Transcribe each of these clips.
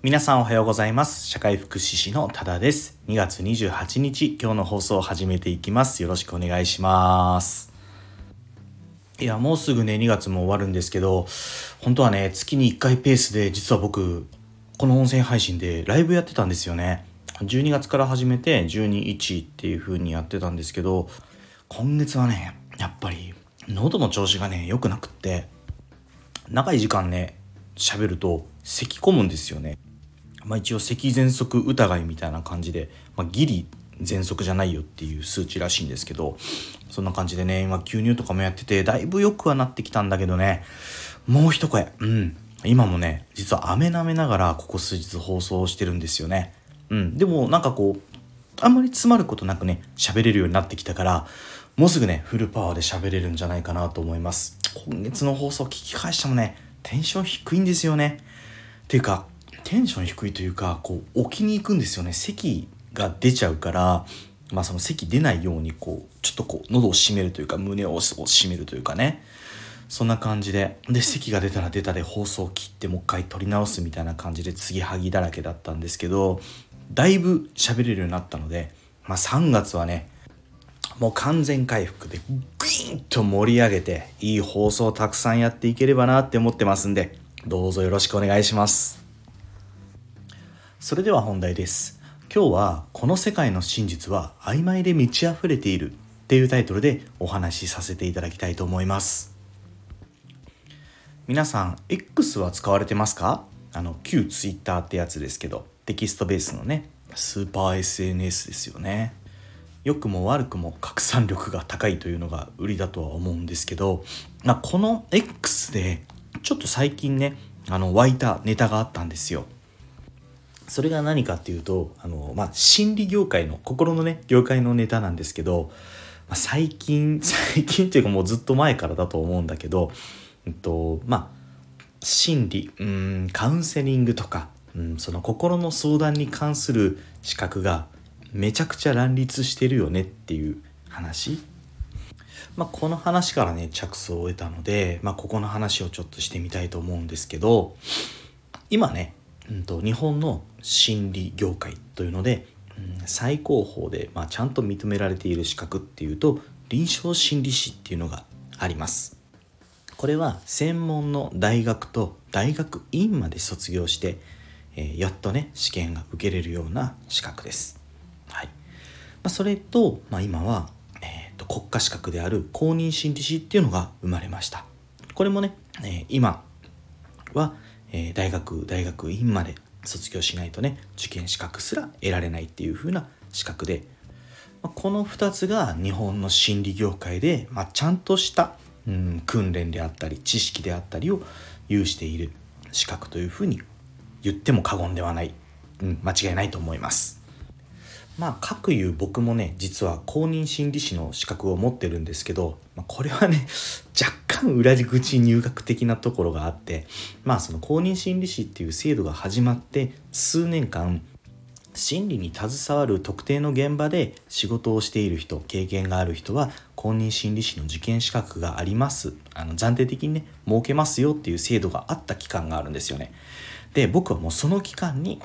皆さんおはようございます。社会福祉士の多田です。2月28日今日の放送を始めていきます。よろしくお願いします。いやもうすぐね2月も終わるんですけど本当はね月に1回ペースで実は僕この音声配信でライブやってたんですよね。12月から始めて121っていう風にやってたんですけど今月はねやっぱり喉の調子がね良くなくって長い時間ね喋ると咳込むんですよね。まあ一応咳喘息疑いみたいな感じで、まあ、ギリ喘息じゃないよっていう数値らしいんですけどそんな感じでね今吸入とかもやっててだいぶ良くはなってきたんだけどねもう一声うん。今もね実は飴舐めながらここ数日放送してるんですよね。うん。でもなんかこうあんまり詰まることなくね喋れるようになってきたからもうすぐねフルパワーで喋れるんじゃないかなと思います。今月の放送聞き返してもねテンション低いんですよね。っていうかテンション低いというかこう置きに行くんですよね。咳が出ちゃうからまあその咳出ないようにこうちょっとこう喉を締めるというか胸を締めるというかね。そんな感じで。で咳が出たら出たで放送を切ってもう一回撮り直すみたいな感じで継ぎはぎだらけだったんですけどだいぶ喋れるようになったので、まあ、3月はねもう完全回復でグイーンと盛り上げていい放送をたくさんやっていければなって思ってますんでどうぞよろしくお願いします。それでは本題です。今日はこの世界の真実は曖昧で満ち溢れているっていうタイトルでお話しさせていただきたいと思います。皆さん X は使われてますか？あの旧 Twitter ってやつですけどテキストベースのねスーパー SNS ですよね。良くも悪くも拡散力が高いというのが売りだとは思うんですけど、まあ、この X でちょっと最近ねあの湧いたネタがあったんですよ。それが何かっていうとあの、まあ、心理業界の心のね業界のネタなんですけど、まあ、最近 最近っていうかもうずっと前からだと思うんだけど、えっと、まあ心理うんカウンセリングとか、うん、その心の相談に関する資格がめちゃくちゃ乱立してるよねっていう話。まあ、この話からね着想を得たので、まあ、ここの話をちょっとしてみたいと思うんですけど今ね、うんと、日本の心理業界というので、うん、最高峰で、まあ、ちゃんと認められている資格っていうと臨床心理士っていうのがあります。これは専門の大学と大学院まで卒業して、えー、やっとね試験が受けれるような資格です。はい。まあそれと、まあ、今は、えーと、国家資格である公認心理師っていうのが生まれました。これもね、えー、今は、えー、大学大学院まで卒業しないとね受験資格すら得られないっていう風な資格で、まあ、この2つが日本の心理業界で、まあ、ちゃんとした、うん、訓練であったり知識であったりを有している資格というふうに言っても過言ではない、うん、間違いないと思います。まあ、各いう僕もね、実は公認心理師の資格を持ってるんですけど、まあ、これはね、若干裏口入学的なところがあって、まあその公認心理師っていう制度が始まって数年間、心理に携わる特定の現場で仕事をしている人、経験がある人は公認心理師の受験資格があります。あの暫定的にね、設けますよっていう制度があった期間があるんですよね。で、僕はもうその期間に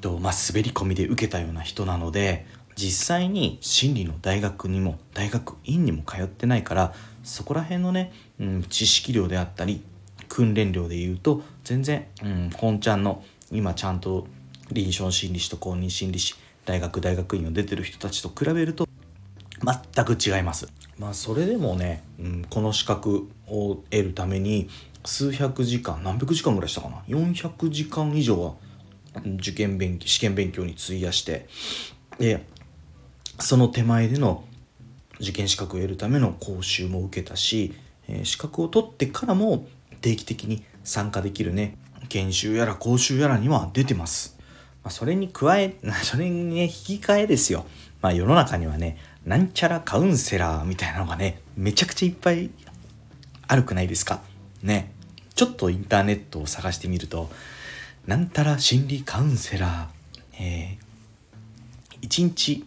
とまあ、滑り込みで受けたような人なので実際に心理の大学にも大学院にも通ってないからそこら辺のね、うん、知識量であったり訓練量で言うと全然、うん、本ちゃんの今ちゃんと臨床心理士と公認心理士大学大学院を出てる人たちと比べると全く違います。まあそれでもね、うん、この資格を得るために数百時間何百時間ぐらいしたかな？400時間以上は受験勉強試験勉強に費やしてでその手前での受験資格を得るための講習も受けたし、えー、資格を取ってからも定期的に参加できるね研修やら講習やらには出てます。あ、それに加え それにね引き換えですよ、まあ、世の中にはねなんちゃらカウンセラーみたいなのがねめちゃくちゃいっぱいあるくないですか？ね。ちょっとインターネットを探してみるとなんたら心理カウンセラー、えー、1日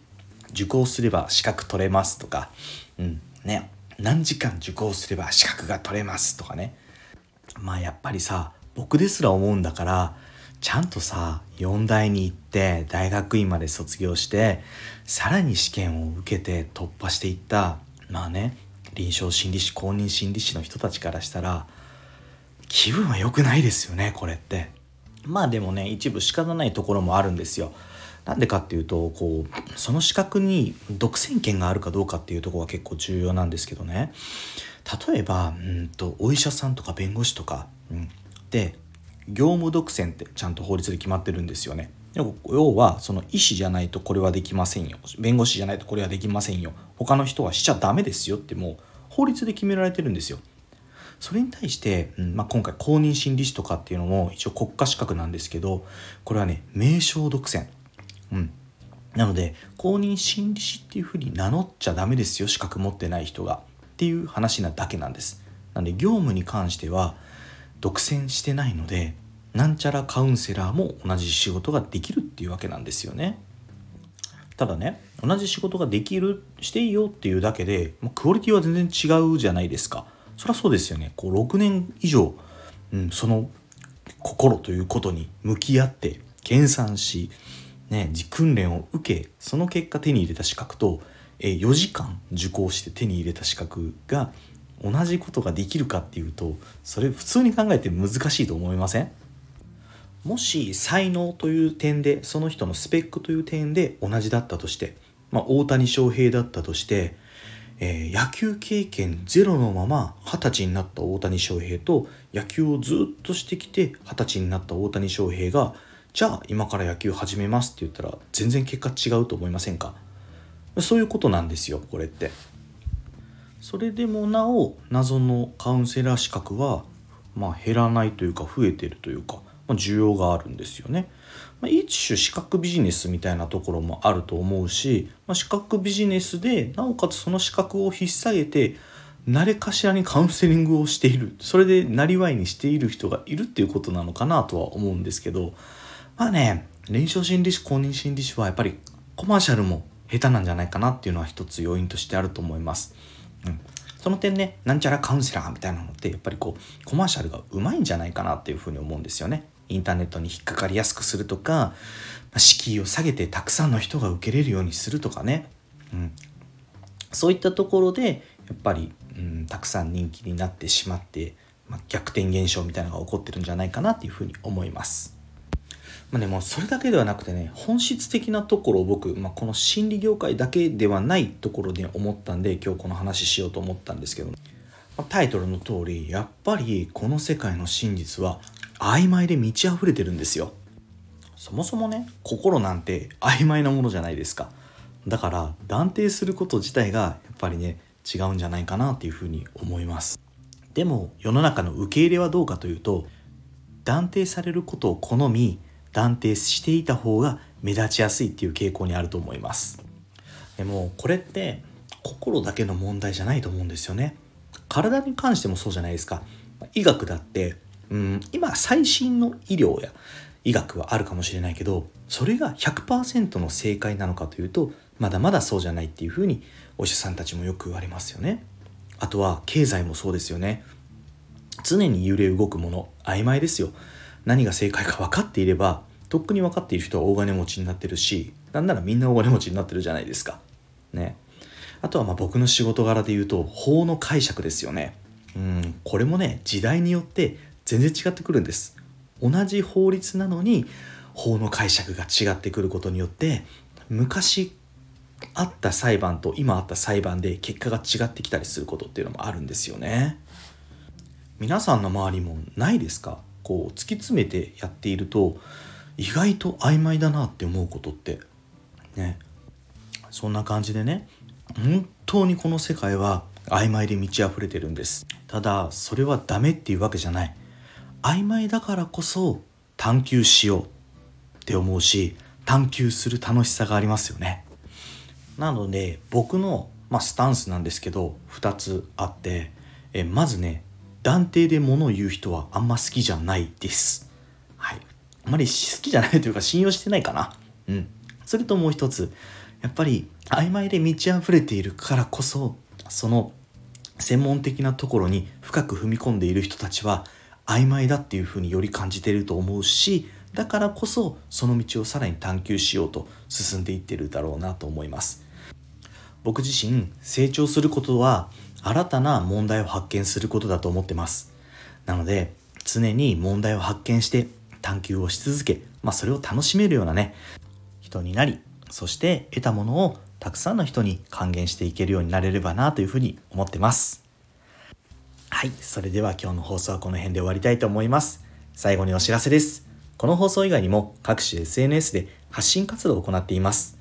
受講すれば資格取れますとか、うんね、何時間受講すれば資格が取れますとかね。まあやっぱりさ僕ですら思うんだからちゃんとさ4大に行って大学院まで卒業してさらに試験を受けて突破していったまあね臨床心理士公認心理師の人たちからしたら気分は良くないですよねこれって。まあでもね一部仕方ないところもあるんですよ。なんでかっていうとこうその資格に独占権があるかどうかっていうとこが結構重要なんですけどね。例えばうんとお医者さんとか弁護士とか、うん、で業務独占ってちゃんと法律で決まってるんですよね。要はその医師じゃないとこれはできませんよ。弁護士じゃないとこれはできませんよ。他の人はしちゃダメですよってもう法律で決められてるんですよ。それに対して、うんまあ、今回公認心理師とかっていうのも一応国家資格なんですけどこれはね名称独占。うん。なので公認心理師っていうふうに名乗っちゃダメですよ資格持ってない人が。っていう話なだけなんです。なんで業務に関しては独占してないのでなんちゃらカウンセラーも同じ仕事ができるっていうわけなんですよね。ただね同じ仕事ができるしていいよっていうだけでクオリティは全然違うじゃないですか。そりゃそうですよね。こう6年以上、うん、その心ということに向き合って研鑽し、ね、訓練を受けその結果手に入れた資格と4時間受講して手に入れた資格が同じことができるかっていうとそれ普通に考えて難しいと思いません？もし才能という点でその人のスペックという点で同じだったとして、まあ、大谷翔平だったとして、えー、野球経験ゼロのまま二十歳になった大谷翔平と野球をずっとしてきて二十歳になった大谷翔平がじゃあ今から野球始めますって言ったら全然結果違うと思いませんか？そういうことなんですよこれって。それでもなお謎のカウンセラー資格はまあ減らないというか増えてるというか、需要があるんですよね。まあ、一種資格ビジネスみたいなところもあると思うし、まあ、資格ビジネスでなおかつその資格を引っ提げて誰かしらにカウンセリングをしているそれでなりわいにしている人がいるっていうことなのかなとは思うんですけどまあね臨床心理士公認心理士はやっぱりコマーシャルも下手なんじゃないかなっていうのは一つ要因としてあると思います。うん、その点ねなんちゃらカウンセラーみたいなのってやっぱりこうコマーシャルがうまいんじゃないかなっていうふうに思うんですよね。インターネットに引っかかりやすくするとか敷居を下げてたくさんの人が受けれるようにするとかね、うん、そういったところでやっぱり、うん、たくさん人気になってしまって、まあ、逆転現象みたいなのが起こってるんじゃないかなっていうふうに思います。まあね、もそれだけではなくてね本質的なところを僕、まあ、この心理業界だけではないところで思ったんで今日この話しようと思ったんですけど、まあ、タイトルの通りやっぱりこの世界の真実は曖昧で満ち溢れてるんですよ。そもそもね心なんて曖昧なものじゃないですか。だから断定すること自体がやっぱりね違うんじゃないかなっていうふうに思います。でも世の中の受け入れはどうかというと断定されることを好み断定していた方が目立ちやすいっていう傾向にあると思います。でもこれって心だけの問題じゃないと思うんですよね。体に関してもそうじゃないですか。医学だってうん。今最新の医療や医学はあるかもしれないけどそれが100%の正解なのかというとまだまだそうじゃないっていうふうにお医者さんたちもよく言われますよね。あとは経済もそうですよね。常に揺れ動くもの曖昧ですよ。何が正解か分かっていればとっくに分かっている人は大金持ちになってるしなんならみんな大金持ちになってるじゃないですか。ね。あとはまあ僕の仕事柄で言うと法の解釈ですよね。うん。これもね時代によって全然違ってくるんです。同じ法律なのに法の解釈が違ってくることによって昔あった裁判と今あった裁判で結果が違ってきたりすることっていうのもあるんですよね。皆さんの周りもないですか？こう突き詰めてやっていると意外と曖昧だなって思うことって。ね。そんな感じでね本当にこの世界は曖昧で満ち溢れてるんです。ただそれはダメっていうわけじゃない。曖昧だからこそ探求しようって思うし探求する楽しさがありますよね。なので僕の、まあ、スタンスなんですけど2つあってえまずね断定で物を言う人はあんま好きじゃないです。はい。あまり好きじゃないというか信用してないかな。うん。それともう一つやっぱり曖昧で満ち溢れているからこそその専門的なところに深く踏み込んでいる人たちは曖昧だっていうふうにより感じていると思うしだからこそその道をさらに探求しようと進んでいってるだろうなと思います。僕自身成長することは新たな問題を発見することだと思ってます。なので常に問題を発見して探求をし続け、まあ、それを楽しめるようなね人になりそして得たものをたくさんの人に還元していけるようになれればなというふうに思ってます。はいそれでは今日の放送はこの辺で終わりたいと思います。最後にお知らせです。この放送以外にも各種 SNS で発信活動を行っています。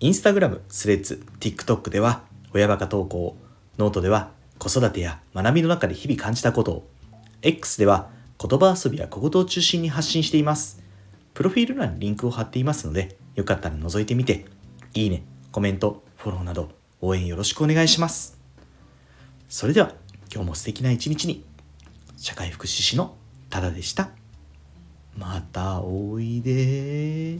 インスタグラム、スレッズ、TikTok では親バカ投稿ノートでは子育てや学びの中で日々感じたことを X では言葉遊びや小言を中心に発信しています。プロフィール欄にリンクを貼っていますのでよかったら覗いてみていいねコメント、フォローなど応援よろしくお願いします。それでは今日も素敵な一日に社会福祉士のタダでした。またおいで